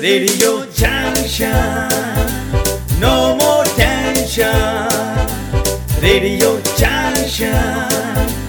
Radio your. No more tension. Radio your.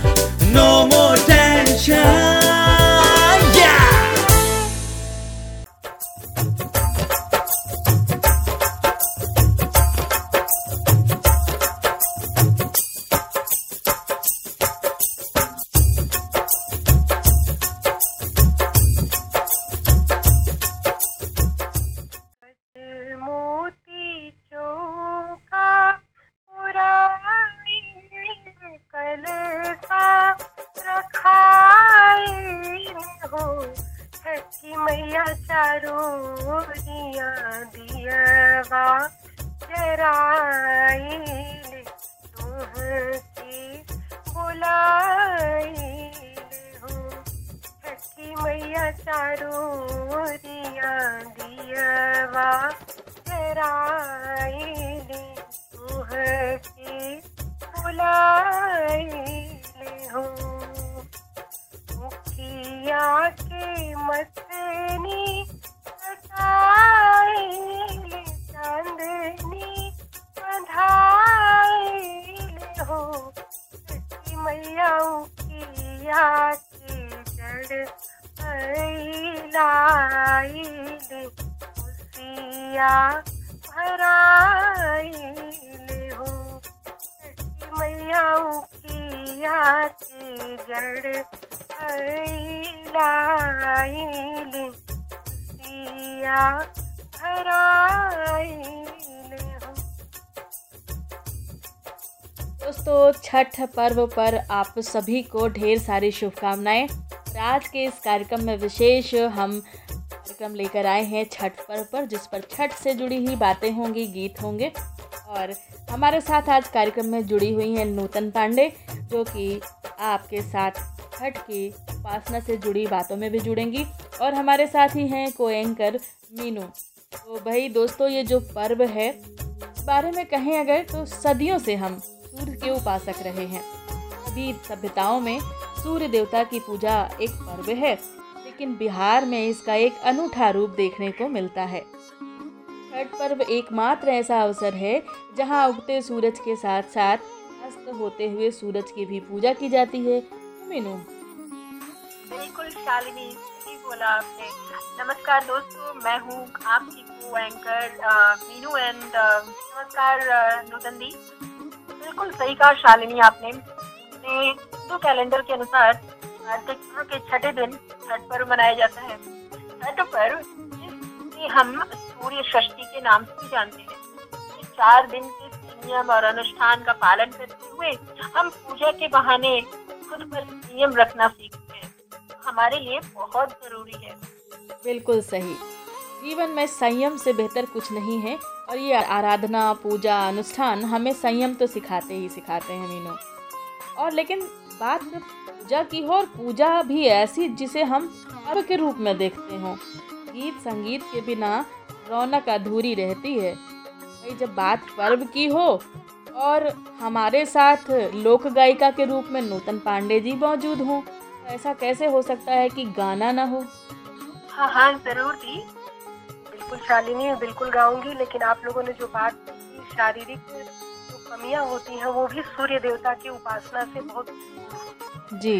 Chhath पर्व पर आप सभी को ढेर सारी शुभकामनाएँ। आज के इस कार्यक्रम में विशेष हम कार्यक्रम लेकर आए हैं छठ पर्व पर, जिस पर छठ से जुड़ी हुई बातें होंगी, गीत होंगे। और हमारे साथ आज कार्यक्रम में जुड़ी हुई हैं नूतन पांडे, जो कि आपके साथ छठ की उपासना से जुड़ी बातों में भी जुड़ेंगी। और हमारे साथ ही हैं को एंकर मीनू। तो भाई दोस्तों, ये जो पर्व है, इस बारे में कहें अगर तो सदियों से हम सूर्य के उपासक रहे हैं। सभी सभ्यताओं में सूर्य देवता की पूजा एक पर्व है, लेकिन बिहार में इसका एक अनूठा रूप देखने को मिलता है। छठ पर्व एकमात्र ऐसा अवसर है, जहाँ उगते सूरज के साथ साथ अस्त होते हुए सूरज की भी पूजा की जाती है। मीनू। बिल्कुल शालिनी बोला आपने। नमस्कार दोस्तों, मैं हूँ आपकी को एंकर मीनू एंड नमस्कार नूतन दी। बिल्कुल सही कहा शालिनी आपने। हिंदू कैलेंडर के अनुसार कार्तिक पूर्व के छठे दिन छठ पर्व मनाया जाता है। छठ पर्व हम सूर्य षष्ठी के नाम से जानते हैं। चार दिन के नियम और अनुष्ठान का पालन करते हुए हम पूजा के बहाने खुद पर नियम रखना सीखते हैं। हमारे लिए बहुत ज़रूरी है। बिल्कुल सही। जीवन में संयम से बेहतर कुछ नहीं है और ये आराधना, पूजा, अनुष्ठान हमें संयम तो सिखाते ही सिखाते हैं मीनू। और लेकिन बात पूजा की हो और पूजा भी ऐसी जिसे हम पर्व के रूप में देखते हो। गीत, संगीत के बिना रौनक अधूरी रहती है। भाई, जब बात पर्व की हो और हमारे साथ लोक गायिका के रूप में नूतन पांडे जी मौजूद हों तो ऐसा कैसे हो सकता है कि गाना ना हो? हाँ हाँ ज़रूर दी बिल्कुल शालिनी बिल्कुल गाऊँगी लेकिन आप लोगों ने जो बात की शारीरिक जो कमियाँ होती हैं वो भी सूर्य देवता की उपासना से बहुत जी।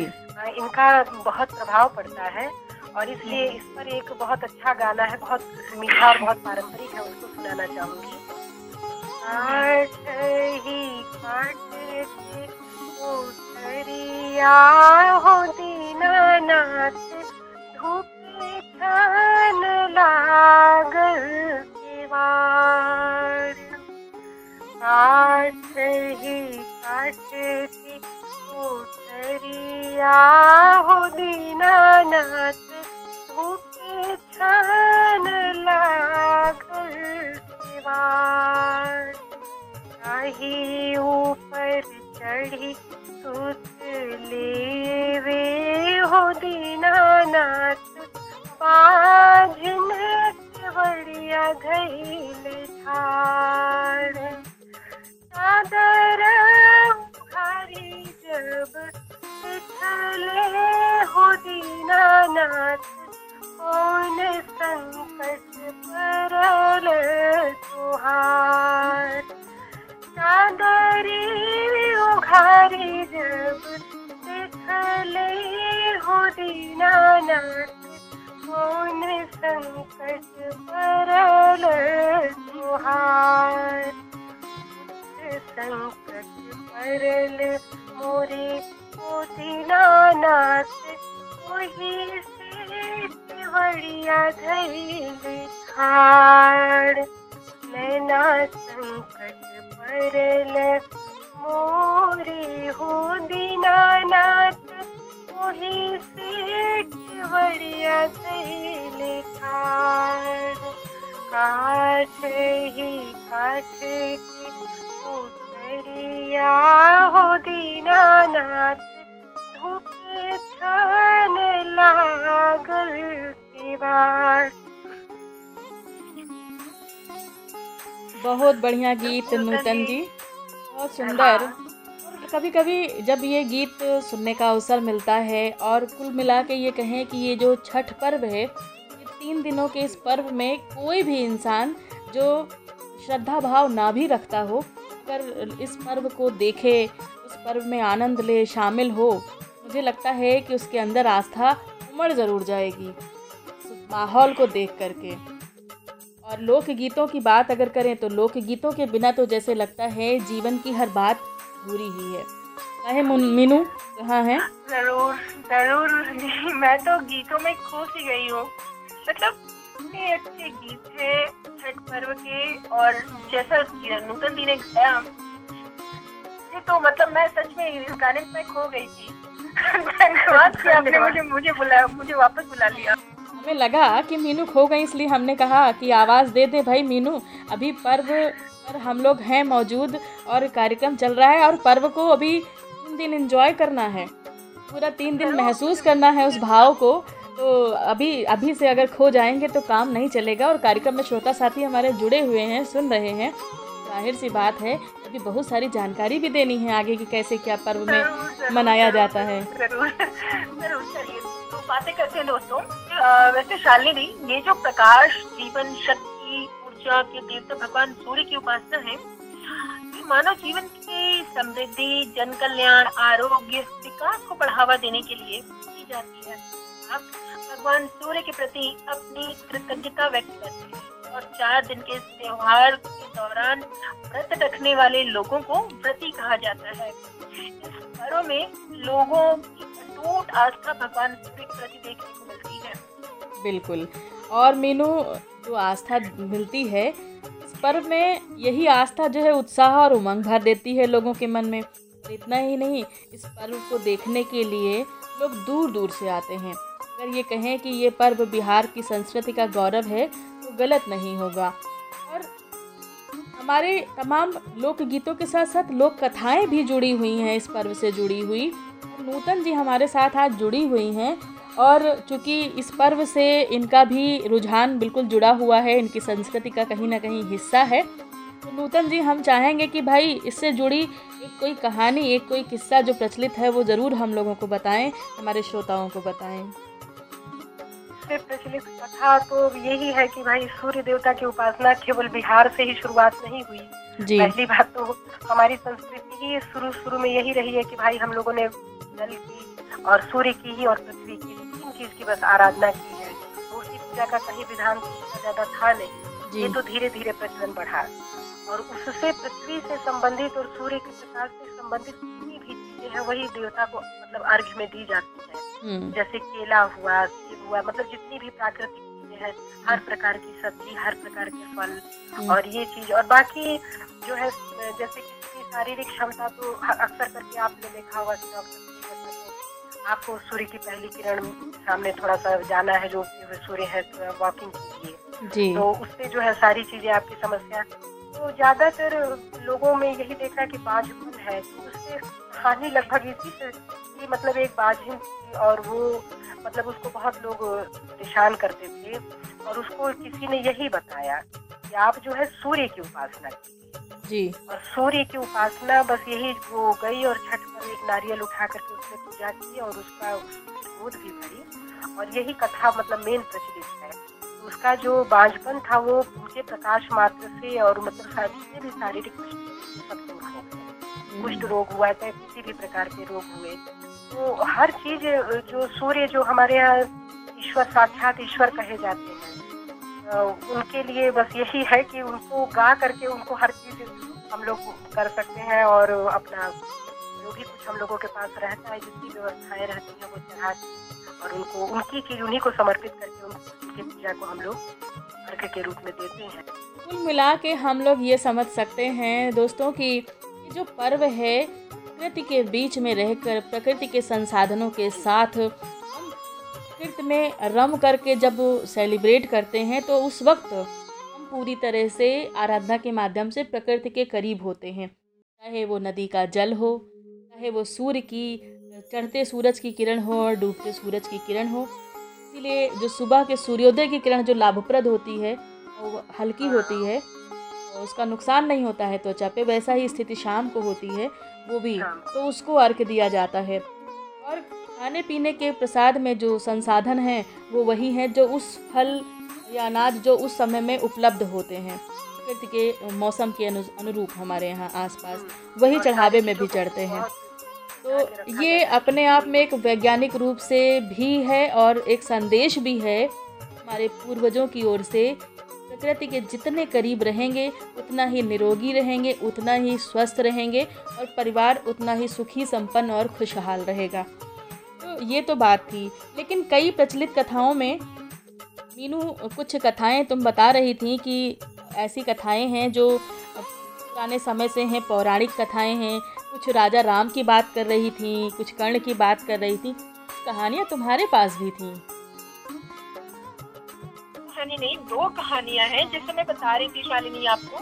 इनका बहुत प्रभाव पड़ता है और इसलिए इस पर एक बहुत अच्छा गाना है बहुत मीठा और बहुत पारंपरिक है उसको सुनाना चाहूँगी। काट ही काट के उतरिया हो दीनानाथ धूपे छान लागल केवाड़ काट ही काट के उतरिया हो दीनानाथ पाज में केवड़िया घैले ठाड़ चादर उघारी जब बिठले हो दीनानाथ कौन संकट परल तुहार चादरी उघारी जब बिठले हो दीनानाथ कौन संकट परल तुहार संकट परल मोरे ओ दीनानाथ वही से केवड़िया धैल खाड़ नैना संकट परल मोरे हो दीनानाथ वही से काठ ही काठ की उतरिया हो दीनानाथ धूप छन लागल बहुत बढ़िया गीत नूतन जी। बहुत सुंदर। कभी कभी जब ये गीत सुनने का अवसर मिलता है और कुल मिला के ये कहें कि ये जो छठ पर्व है, ये तीन दिनों के इस पर्व में कोई भी इंसान जो श्रद्धा भाव ना भी रखता हो अगर इस पर्व को देखे, उस पर्व में आनंद ले, शामिल हो, मुझे लगता है कि उसके अंदर आस्था उमड़ ज़रूर जाएगी माहौल को देख करके। और लोकगीतों की बात अगर करें तो लोकगीतों के बिना तो जैसे लगता है जीवन की हर बात बुरी ही है। चाहे मीनू कहाँ है? ज़रूर ज़रूर मैं तो गीतों में खो सी गई हूँ। मतलब इतने अच्छे गीत है छठ पर्व के और जैसा नूतन दी ने गाया ये तो मतलब मैं सच में इस गाने में खो गई थी। धन्यवाद कि आपने मुझे मुझे बुला मुझे वापस बुला लिया। हमें लगा कि मीनू खो गई इसलिए हमने कहा कि आवाज़ दे दे भाई मीनू। अभी पर्व पर हम लोग हैं मौजूद। और कार्यक्रम चल रहा है और पर्व को अभी तीन दिन एंजॉय करना है। पूरा तीन दिन महसूस करना है उस भाव को। तो अभी अभी से अगर खो जाएँगे तो काम नहीं चलेगा और कार्यक्रम में श्रोता साथी हमारे जुड़े हुए हैं सुन रहे हैं। ज़ाहिर सी बात है अभी बहुत सारी जानकारी भी देनी है आगे की कैसे क्या पर्व में ज़रूर, मनाया ज़रूर, जाता है। ज़रूर ज़रूर चलिए तो बातें करते हैं दोस्तों। वैसे शालिनी ये जो प्रकाश जीवन शक्ति ऊर्जा के देवता भगवान सूर्य की उपासना है। मानव जीवन की समृद्धि जन कल्याण आरोग्य, विकास को बढ़ावा देने के लिए की जाती है। आप भगवान सूर्य के प्रति अपनी कृतज्ञता व्यक्त करते हैं और चार दिन के त्योहार के दौरान व्रत रखने वाले लोगों को व्रती कहा जाता है। इस पर्व में लोगों की अटूट आस्था भगवान सूर्य के प्रति देखने को मिलती है। बिल्कुल। और मीनू, जो आस्था मिलती है पर्व में यही आस्था जो है, उत्साह और उमंग भर देती है लोगों के मन में। इतना ही नहीं, इस पर्व को देखने के लिए लोग दूर दूर से आते हैं। अगर ये कहें कि ये पर्व बिहार की संस्कृति का गौरव है तो गलत नहीं होगा। और हमारे तमाम लोकगीतों के साथ साथ लोक कथाएँ भी जुड़ी हुई हैं, इस पर्व से जुड़ी हुई। नूतन जी हमारे साथ आज जुड़ी हुई हैं। और चूँकि इस पर्व से इनका भी रुझान बिल्कुल जुड़ा हुआ है इनकी संस्कृति का कहीं ना कहीं हिस्सा है। तो नूतन जी हम चाहेंगे कि भाई इससे जुड़ी एक कोई कहानी एक कोई किस्सा जो प्रचलित है वो ज़रूर हम लोगों को बताएँ हमारे श्रोताओं को बताएँ। प्रचलित कथा तो यही है कि भाई सूर्य देवता की उपासना केवल बिहार से ही शुरुआत नहीं हुई। जी। पहली बात तो हमारी संस्कृति ही शुरू शुरू में यही रही है कि भाई हम लोगों ने जल की और सूर्य की ही और पृथ्वी की चीज़ की बस आराधना की है। मूर्ति पूजा का सही विधान ज़्यादा था नहीं। ये तो धीरे धीरे प्रचलन बढ़ा। और उससे पृथ्वी से संबंधित और सूर्य के प्रकाश से संबंधित जितनी भी चीज़ें हैं वही देवता को मतलब अर्घ्य में दी जाती है। हम्म, जैसे केला हुआ सेब हुआ मतलब जितनी भी प्राकृतिक चीज़ें हैं हर प्रकार की सब्ज़ी हर प्रकार के फल हम्म, और ये चीज़। और बाकी जो है जैसे किसी की शारीरिक क्षमता तो अक्सर करके आपने देखा होगा कि डॉक्टर आपको सूर्य की पहली किरण सामने थोड़ा सा जाना है जो सूर्य है थोड़ा वॉकिंग कीजिए। तो उससे जो है सारी चीज़ें आपकी समस्या तो ज़्यादातर लोगों में यही देखा कि बाजपन है तो उससे हानि लगभग इसी से कि मतलब एक बाजिन थी और वो मतलब उसको बहुत लोग परेशान करते थे और उसको किसी ने यही बताया। कि आप जो है सूर्य की उपासना जी। और सूर्य की उपासना बस यही वो गई और छठ पर एक नारियल उठा करके उससे पूजा की और उसका गोद भी भरी। और यही कथा मतलब मेन प्रचलित है। उसका जो बांझपन था वो उनके प्रकाश मात्र से और मतलब सा- जितने भी शारीरिक हो गए कुष्ठ रोग हुआ चाहे किसी भी प्रकार के रोग हुए। तो हर चीज़ जो सूर्य जो हमारे यहाँ ईश्वर साक्षात ईश्वर कहे जाते हैं। उनके लिए बस यही है कि उनको गा करके उनको हर चीज़ हम लोग कर सकते हैं और अपना जो भी कुछ हम लोगों के पास रहता है, जितनी व्यवस्थाएँ रहती हैं, वो चढ़ा और उनको, उनकी चीज़ उन्हीं को समर्पित करके उनकी पूजा को हम लोग अर्घ के रूप में देते हैं। कुल मिला के हम लोग ये समझ सकते हैं दोस्तों कि जो पर्व है, प्रकृति के बीच में रहकर, प्रकृति के संसाधनों के साथ प्रकृति में रम करके जब सेलिब्रेट करते हैं तो उस वक्त हम पूरी तरह से आराधना के माध्यम से प्रकृति के करीब होते हैं चाहे वो नदी का जल हो चाहे वो सूर्य की चढ़ते सूरज की किरण हो और डूबते सूरज की किरण हो इसीलिए जो सुबह के सूर्योदय की किरण जो लाभप्रद होती है वो हल्की होती है उसका नुकसान नहीं होता है त्वचा पे वैसा ही स्थिति शाम को होती है वो भी। तो उसको अर्घ दिया जाता है और खाने पीने के प्रसाद में जो संसाधन हैं, वो वही हैं जो उस फल या अनाज जो उस समय में उपलब्ध होते हैं। प्रकृति के मौसम के अनु अनुरूप हमारे यहाँ आसपास वही चढ़ावे में भी चढ़ते हैं। तो ये अपने आप में एक वैज्ञानिक रूप से भी है और एक संदेश भी है हमारे पूर्वजों की ओर से। प्रकृति के जितने करीब रहेंगे, उतना ही निरोगी रहेंगे, उतना ही स्वस्थ रहेंगे और परिवार उतना ही सुखी, संपन्न और खुशहाल रहेगा। तो ये तो बात थी, लेकिन कई प्रचलित कथाओं में मीनू, कुछ कथाएँ तुम बता रही थी कि ऐसी कथाएँ हैं जो पुराने समय से हैं, पौराणिक कथाएँ हैं। कुछ राजा राम की बात कर रही थी, कुछ कर्ण की बात कर रही थी कहानियाँ तुम्हारे पास भी थी। नहीं, दो कहानियाँ हैं जैसे मैं बता रही थी शालिनी आपको।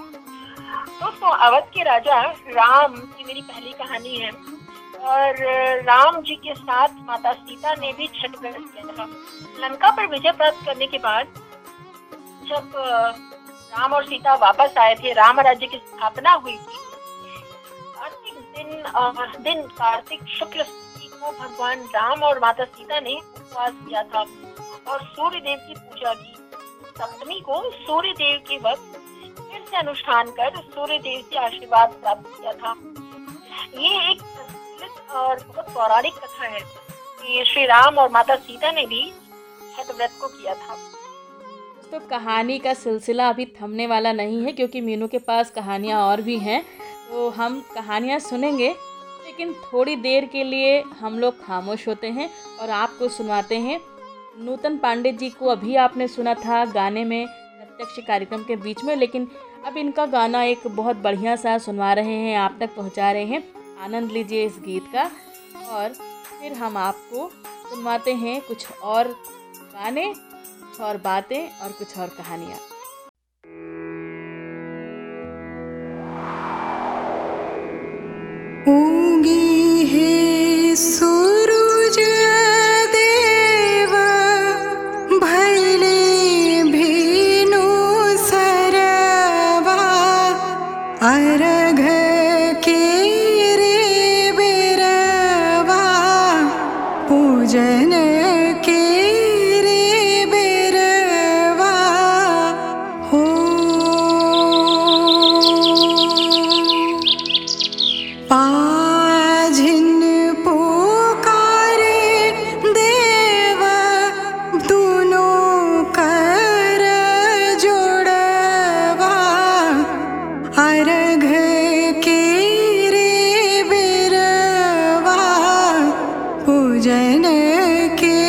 दोस्तों, अवध के राजा राम की मेरी पहली कहानी है। और राम जी के साथ माता सीता ने भी छठ व्रत किया था। लंका पर विजय प्राप्त करने के बाद जब राम और सीता वापस आए थे, राम राज्य की स्थापना हुई थी, कार्तिक दिन दिन कार्तिक शुक्ल को भगवान राम और माता सीता ने उपवास किया था और सूर्य देव की पूजा की। सप्तमी को सूर्य देव के वक्त फिर से अनुष्ठान कर सूर्य देव से आशीर्वाद प्राप्त किया था। ये एक और बहुत पौराणिक कथा है कि श्री राम और माता सीता ने भी छठ व्रत को किया था। तो कहानी का सिलसिला अभी थमने वाला नहीं है, क्योंकि मीनू के पास कहानियाँ और भी हैं तो हम कहानियाँ सुनेंगे, लेकिन थोड़ी देर के लिए हम लोग खामोश होते हैं और आपको सुनवाते हैं। नूतन पांडे जी को अभी आपने सुना था गाने में, प्रत्यक्ष कार्यक्रम के बीच में, लेकिन अब इनका गाना एक बहुत बढ़िया सा सुनवा रहे हैं, आप तक पहुँचा रहे हैं। आनंद लीजिए इस गीत का। और फिर हम आपको सुनवाते हैं कुछ और गाने, कुछ और बातें और कुछ और कहानियाँ। हे सूरज কে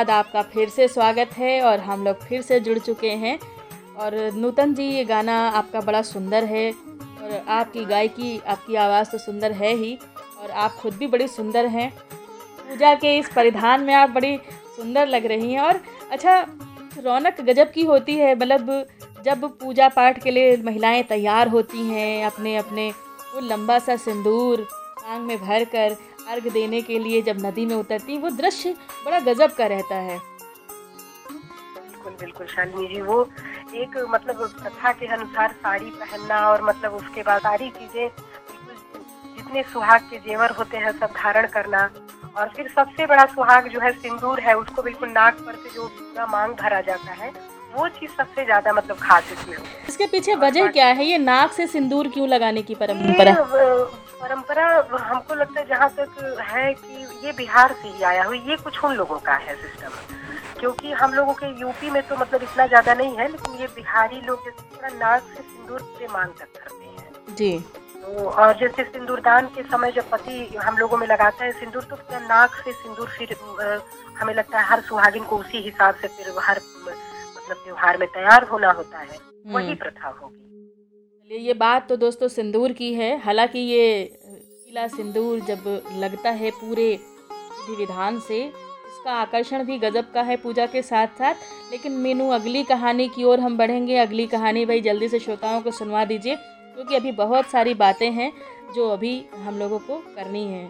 बाद आपका फिर से स्वागत है और हम लोग फिर से जुड़ चुके हैं। और नूतन जी, ये गाना आपका बड़ा सुंदर है और आपकी गायकी, आपकी आवाज़ तो सुंदर है ही और आप खुद भी बड़ी सुंदर हैं। पूजा के इस परिधान में आप बड़ी सुंदर लग रही हैं और अच्छा रौनक गजब की होती है मतलब जब पूजा पाठ के लिए महिलाएँ तैयार होती हैं अपने अपने वो लंबा सा सिंदूर आंग में भर कर अर्घ देने के लिए जब नदी में उतरती, वो दृश्य बड़ा गजब का रहता है। बिल्कुल बिल्कुल, शालिनी जी, वो एक मतलब कथा के अनुसार साड़ी पहनना और मतलब उसके बाद सारी चीज़ें, जितने सुहाग के जेवर होते हैं, सब धारण करना और फिर सबसे बड़ा सुहाग जो है, सिंदूर है, उसको बिल्कुल नाक पर से जो पूरा मांग भरा जाता है वो चीज़ सबसे ज़्यादा मतलब खास इसमें इसके पीछे वजह क्या है? ये नाक से सिंदूर क्यों लगाने की परंपरा परंपरा हमको लगता है जहाँ तक है कि ये बिहार से ही आया हुआ ये कुछ उन लोगों का है सिस्टम क्योंकि हम लोगों के यूपी में तो मतलब इतना ज़्यादा नहीं है लेकिन ये बिहारी लोग नाक से सिंदूर से मांग तक करते हैं। जी। तो और जैसे सिंदूरदान के समय जब पति हम लोगों में लगाता है सिंदूर तो नाक से सिंदूर फिर हमें लगता है हर सुहागिन को उसी हिसाब से फिर हर मतलब त्योहार में तैयार होना होता है वही प्रथा होगी। चलिए ये बात तो दोस्तों सिंदूर की है। हालाँकि ये पीला सिंदूर जब लगता है पूरे विधि विधान से इसका आकर्षण भी गजब का है पूजा के साथ साथ लेकिन मीनू अगली कहानी की ओर हम बढ़ेंगे। अगली कहानी भाई जल्दी से श्रोताओं को सुनवा दीजिए क्योंकि अभी बहुत सारी बातें हैं जो अभी हम लोगों को करनी है।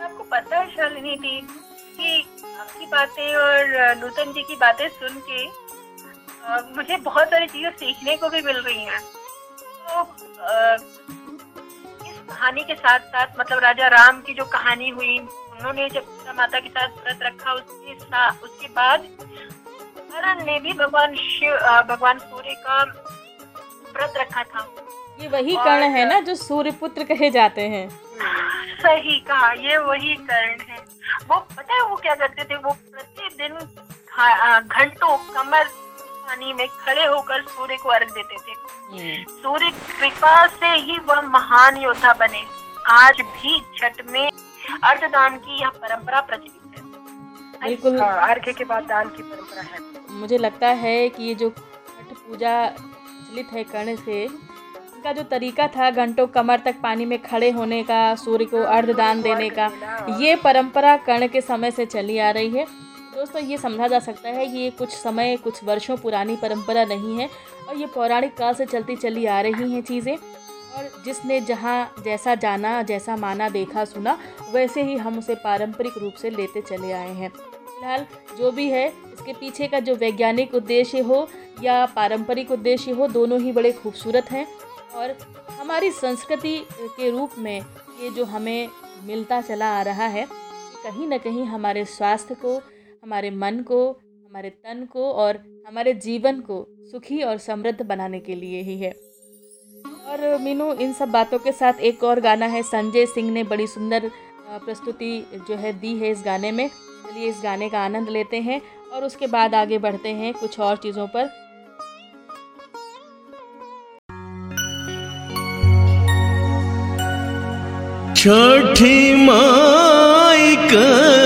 आपको पता है शालिनी दी कि आपकी बातें और नूतन जी की बातें सुन के मुझे बहुत सारी चीज़ें सीखने को भी मिल रही हैं। तो अ, इस कहानी के साथ साथ मतलब राजा राम की जो कहानी हुई उन्होंने जब सीता माता के साथ व्रत रखा उसके साथ उसके बाद करण ने भी भगवान शिव भगवान सूर्य का व्रत रखा था। ये वही कर्ण है ना जो सूर्य पुत्र कहे जाते हैं। सही कहा ये वही करण है। वो पता है वो क्या करते थे? वो प्रतिदिन घंटों कमर पानी में खड़े होकर सूर्य को अर्घ देते थे। हम्म, सूर्य कृपा से ही वह महान योद्धा बने। आज भी छठ में अर्धदान की यह परंपरा प्रचलित है। बिल्कुल। हाँ अर्घ्य के बाद दान की परंपरा है। मुझे लगता है कि ये जो छठ पूजा प्रचलित है कर्ण से इनका जो तरीका था घंटों कमर तक पानी में खड़े होने का, सूर्य को अर्धदान देने का, ये परंपरा कर्ण के समय से चली आ रही है। दोस्तों, ये समझा जा सकता है कि ये कुछ समय, कुछ वर्षों पुरानी परंपरा नहीं है और ये पौराणिक काल से चलती चली आ रही हैं चीज़ें। और जिसने जहाँ जैसा जाना, जैसा माना, देखा, सुना, वैसे ही हम उसे पारंपरिक रूप से लेते चले आए हैं। फ़िलहाल जो भी है, इसके पीछे का जो वैज्ञानिक उद्देश्य हो या पारंपरिक उद्देश्य हो, दोनों ही बड़े खूबसूरत हैं। और हमारी संस्कृति के रूप में ये जो हमें मिलता चला आ रहा है, कहीं ना कहीं हमारे स्वास्थ्य को, हमारे मन को, हमारे तन को और हमारे जीवन को सुखी और समृद्ध बनाने के लिए ही है। और मीनू, इन सब बातों के साथ एक और गाना है, संजय सिंह ने बड़ी सुंदर प्रस्तुति जो है दी है इस गाने में। चलिए इस गाने का आनंद लेते हैं और उसके बाद आगे बढ़ते हैं कुछ और चीज़ों पर। छठी माई का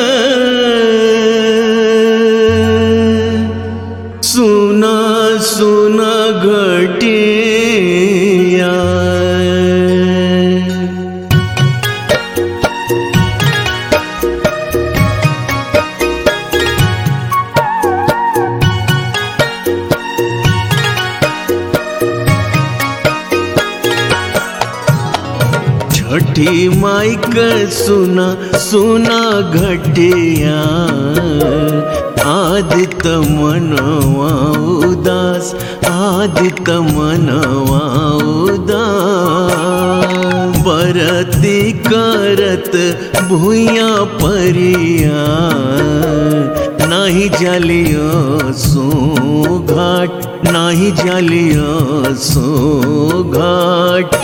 माई का सुना सुना घटिया। आदित मनवा उदास आदित मनवा उदास। बरती करत भूया परिया। नाही जालियो सो घाट, नाही जालियो सो घाट।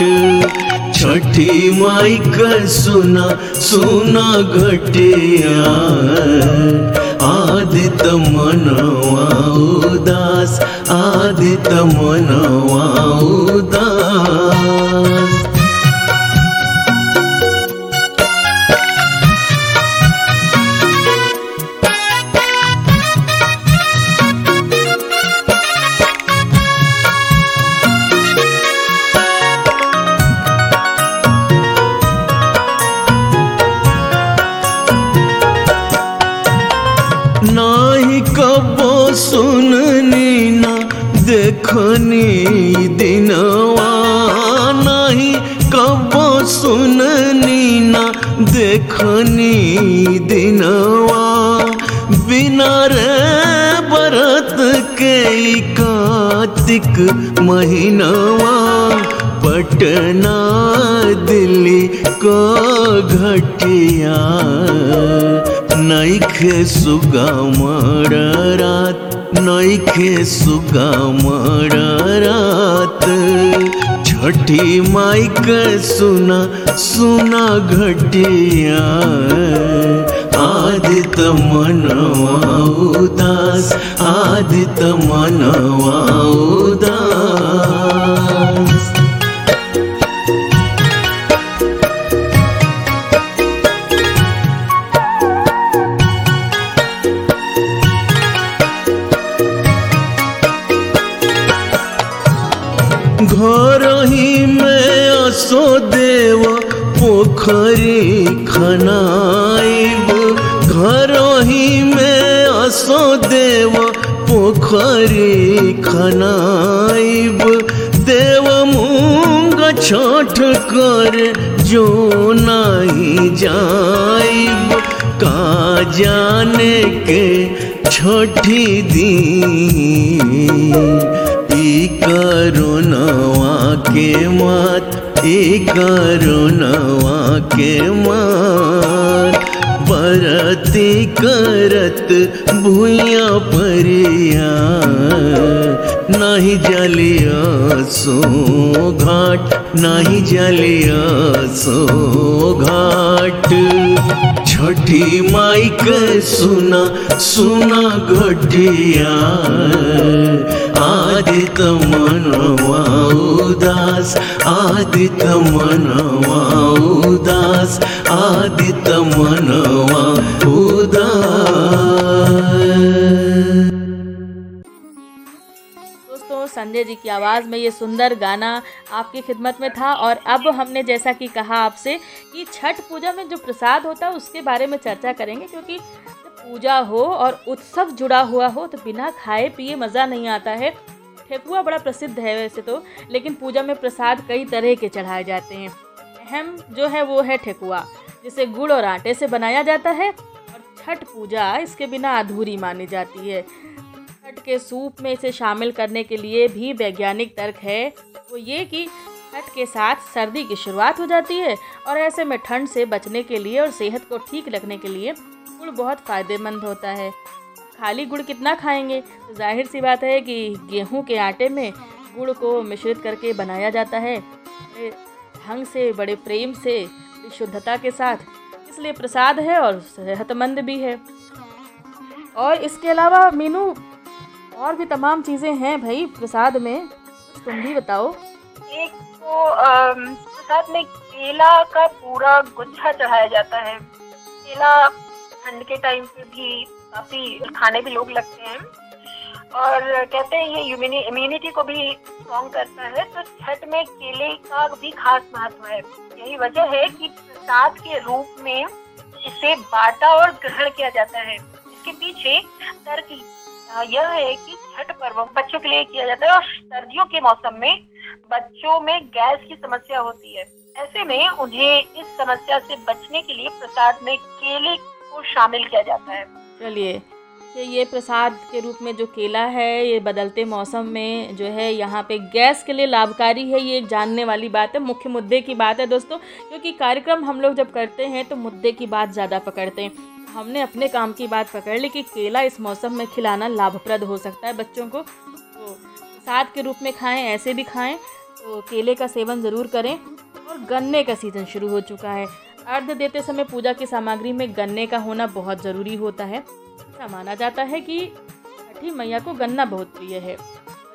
छठी माई का सुना सुना घटिया आदित मनवा उदास आदित मनवा उदास। बरत के ई कार्तिक महीनवा पटना दिल्ली को घटिया। नैखे सुगमर रात नैखे सुगमर रात। माई के सुना सुना घटिया। आदित मनवा उदास आदित मनवा उदास। पोखरी खनाइब घर ही में असो देव पोखरी खनाइब। देव मूंग छठ कर जो नहीं जाइब। का जाने के छठी दी करुणवा के मात ई करुणवा के मान बरती करत भूया परिया नाही जलिया सो घाट नाही जलिया सो घाट। छठी माई के सुना सुना घटिया। आदित मनवा उदास आदित मनवा उदास आदित मनवा उदास। संजय जी की आवाज़ में ये सुंदर गाना आपकी खिदमत में था और अब हमने जैसा कि कहा आपसे कि छठ पूजा में जो प्रसाद होता है, उसके बारे में चर्चा करेंगे क्योंकि पूजा हो और उत्सव जुड़ा हुआ हो तो बिना खाए पिए मज़ा नहीं आता है। ठेकुआ बड़ा प्रसिद्ध है वैसे तो लेकिन पूजा में प्रसाद कई तरह के चढ़ाए जाते हैं। अहम जो है वो है ठेकुआ जिसे गुड़ और आटे से बनाया जाता है और छठ पूजा इसके बिना अधूरी मानी जाती है। छठ के सूप में इसे शामिल करने के लिए भी वैज्ञानिक तर्क है। वो ये कि छठ के साथ सर्दी की शुरुआत हो जाती है और ऐसे में ठंड से बचने के लिए और सेहत को ठीक रखने के लिए गुड़ बहुत फ़ायदेमंद होता है। खाली गुड़ कितना खाएँगे? तो ज़ाहिर सी बात है कि गेहूँ के आटे में गुड़ को मिश्रित करके बनाया जाता है। ढंग से, बड़े प्रेम से शुद्धता के साथ इसलिए प्रसाद है और सेहतमंद भी है। और इसके अलावा मीनू और भी तमाम चीज़ें हैं भाई प्रसाद में। तुम भी बताओ। एक तो प्रसाद में केला का पूरा गुच्छा चढ़ाया जाता है। केला ठंड के टाइम पे भी काफ़ी खाने भी लोग लगते हैं। और कहते हैं ये इम्यूनिटी को भी स्ट्रॉन्ग करता है तो छठ में केले का भी खास महत्व है। यही वजह है कि प्रसाद के रूप में इसे बांटा और ग्रहण किया जाता है। इसके पीछे तर्क यह है कि छठ पर्व बच्चों के लिए किया जाता है और सर्दियों के मौसम में बच्चों में गैस की समस्या होती है। ऐसे में उन्हें इस समस्या से बचने के लिए प्रसाद में केले को शामिल किया जाता है। चलिए, ये प्रसाद के रूप में जो केला है, ये बदलते मौसम में जो है यहाँ पे गैस के लिए लाभकारी है, ये एक जानने वाली बात है, मुख्य मुद्दे की बात है दोस्तों, क्योंकि कार्यक्रम हम लोग जब करते हैं तो मुद्दे की बात ज़्यादा पकड़ते हैं। हमने अपने काम की बात पकड़ ली कि केला इस मौसम में खिलाना लाभप्रद हो सकता है बच्चों को। तो प्रसाद के रूप में खाएँ, ऐसे भी खाएँ। तो केले का सेवन ज़रूर करें। और गन्ने का सीज़न शुरू हो चुका है। अर्घ देते समय पूजा की सामग्री में गन्ने का होना बहुत ज़रूरी होता है। ऐसा माना जाता है कि छठी मैया को गन्ना बहुत प्रिय है।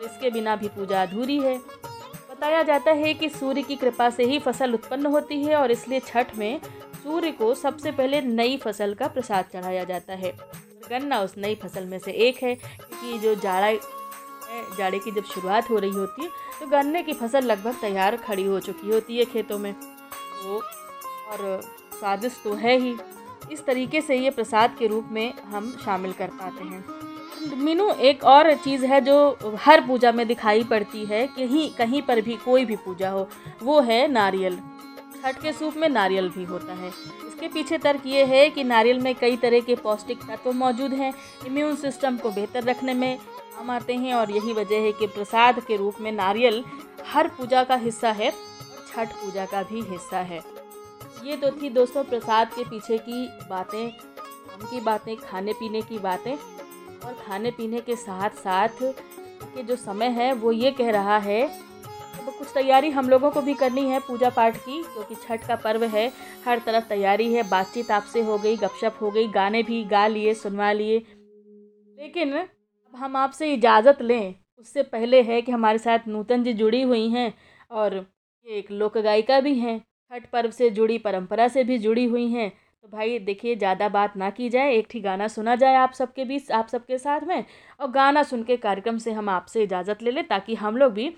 इसके बिना भी पूजा अधूरी है। बताया जाता है कि सूर्य की कृपा से ही फ़सल उत्पन्न होती है और इसलिए छठ में सूर्य को सबसे पहले नई फ़सल का प्रसाद चढ़ाया जाता है। गन्ना उस नई फ़सल में से एक है, क्योंकि जो जाड़ा जाड़े की जब शुरुआत हो रही होती है तो गन्ने की फ़सल लगभग तैयार खड़ी हो चुकी होती है खेतों में। तो और स्वादिष्ट तो है ही। इस तरीके से ये प्रसाद के रूप में हम शामिल कर पाते हैं। मीनू, एक और चीज़ है जो हर पूजा में दिखाई पड़ती है, कहीं कहीं पर भी कोई भी पूजा हो, वो है नारियल। छठ के सूप में नारियल भी होता है। इसके पीछे तर्क ये है कि नारियल में कई तरह के पौष्टिक तत्व मौजूद हैं। इम्यून सिस्टम को बेहतर रखने में काम आते हैं और यही वजह है कि प्रसाद के रूप में नारियल हर पूजा का हिस्सा है छठ पूजा का भी हिस्सा है। ये तो थी दोस्तों प्रसाद के पीछे की बातें, काम की बातें, खाने पीने की बातें। और खाने पीने के साथ साथ के जो समय है, वो ये कह रहा है अब कुछ तैयारी हम लोगों को भी करनी है पूजा पाठ की, क्योंकि छठ का पर्व है। हर तरफ़ तैयारी है, बातचीत आपसे हो गई, गपशप हो गई, गाने भी गा लिए, सुनवा लिए। लेकिन अब हम आपसे इजाज़त लें। उससे पहले है कि हमारे साथ नूतन जी जुड़ी हुई हैं और ये एक लोक गायिका भी हैं। छठ पर्व से जुड़ी परंपरा से भी जुड़ी हुई हैं। तो भाई, देखिए, ज़्यादा बात ना की जाए, एक ही गाना सुना जाए आप सबके बीच, आप सबके साथ में, और गाना सुन के कार्यक्रम से हम आपसे इजाज़त ले लें, ताकि हम लोग भी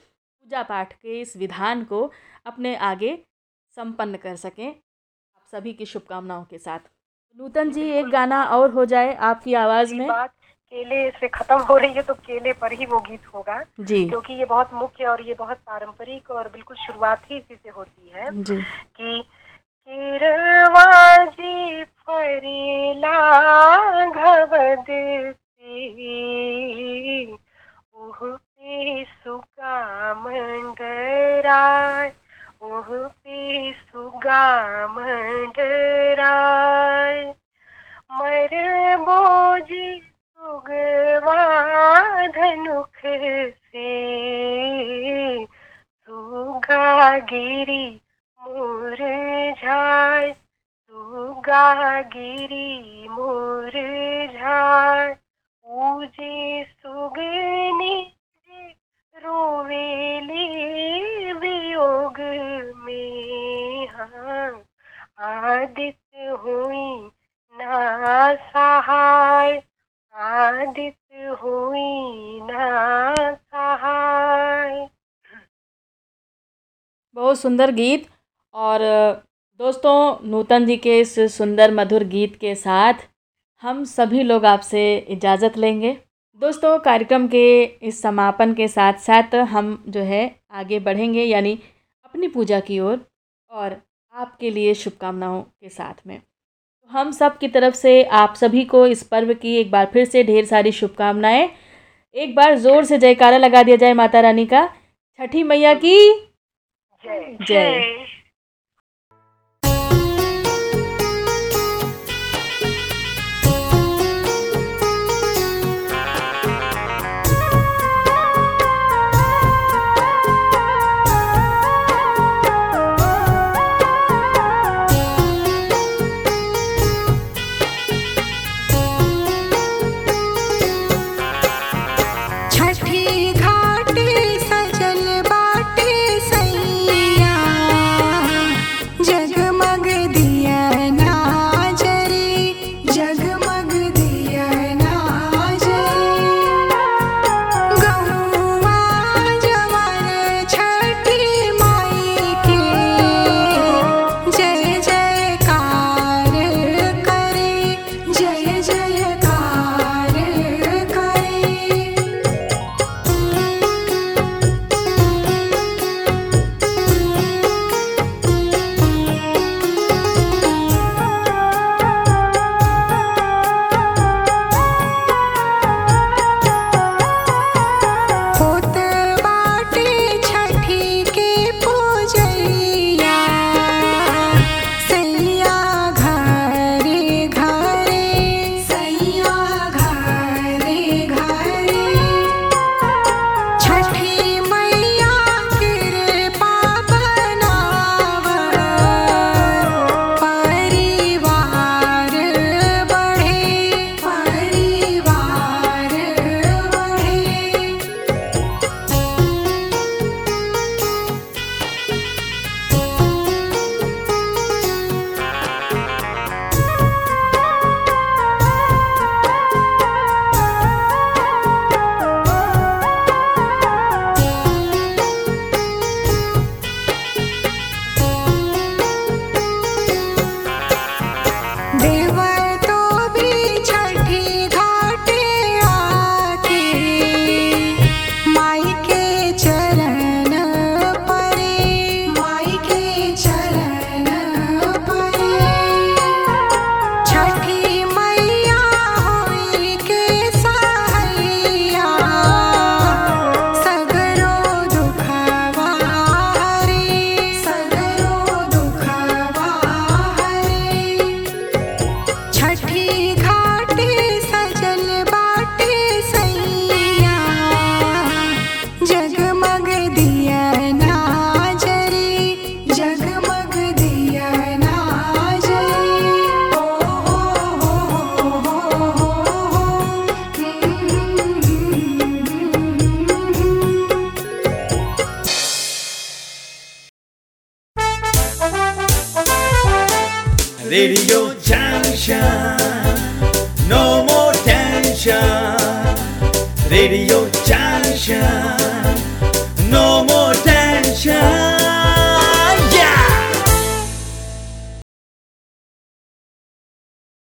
पूजा पाठ के इस विधान को अपने आगे संपन्न कर सकें। आप सभी की शुभकामनाओं के साथ। नूतन जी एक गाना और हो जाए आपकी आवाज़ में। बात केले से खत्म हो रही है तो केले पर ही वो गीत होगा। जी। क्योंकि ये बहुत मुख्य और ये बहुत पारंपरिक और बिल्कुल शुरुआत ही इसी से होती है जी। कि किरवाजी फरेला घवदती उह पे सुगा मंडराय उह पे सुगा मंडराय। पर बोझी सुगवा धनुख से, सुगा गिरी मुरझाए सुगा गिरी पूजे सुगनी रोवेली वियोग में हाँ आदित्य हुई ना सहाय, आदित्य हुई ना सहाय। बहुत सुंदर गीत और, दोस्तों, नूतन जी के इस सुंदर मधुर गीत के साथ हम सभी लोग आपसे इजाज़त लेंगे। दोस्तों कार्यक्रम के इस समापन के साथ साथ हम जो है आगे बढ़ेंगे यानी अपनी पूजा की ओर और, और आपके लिए शुभकामनाओं के साथ में। तो हम सब की तरफ़ से आप सभी को इस पर्व की एक बार फिर से ढेर सारी शुभकामनाएँ। एक बार ज़ोर से जयकारा लगा दिया जाए माता रानी का। छठी मैया की जय।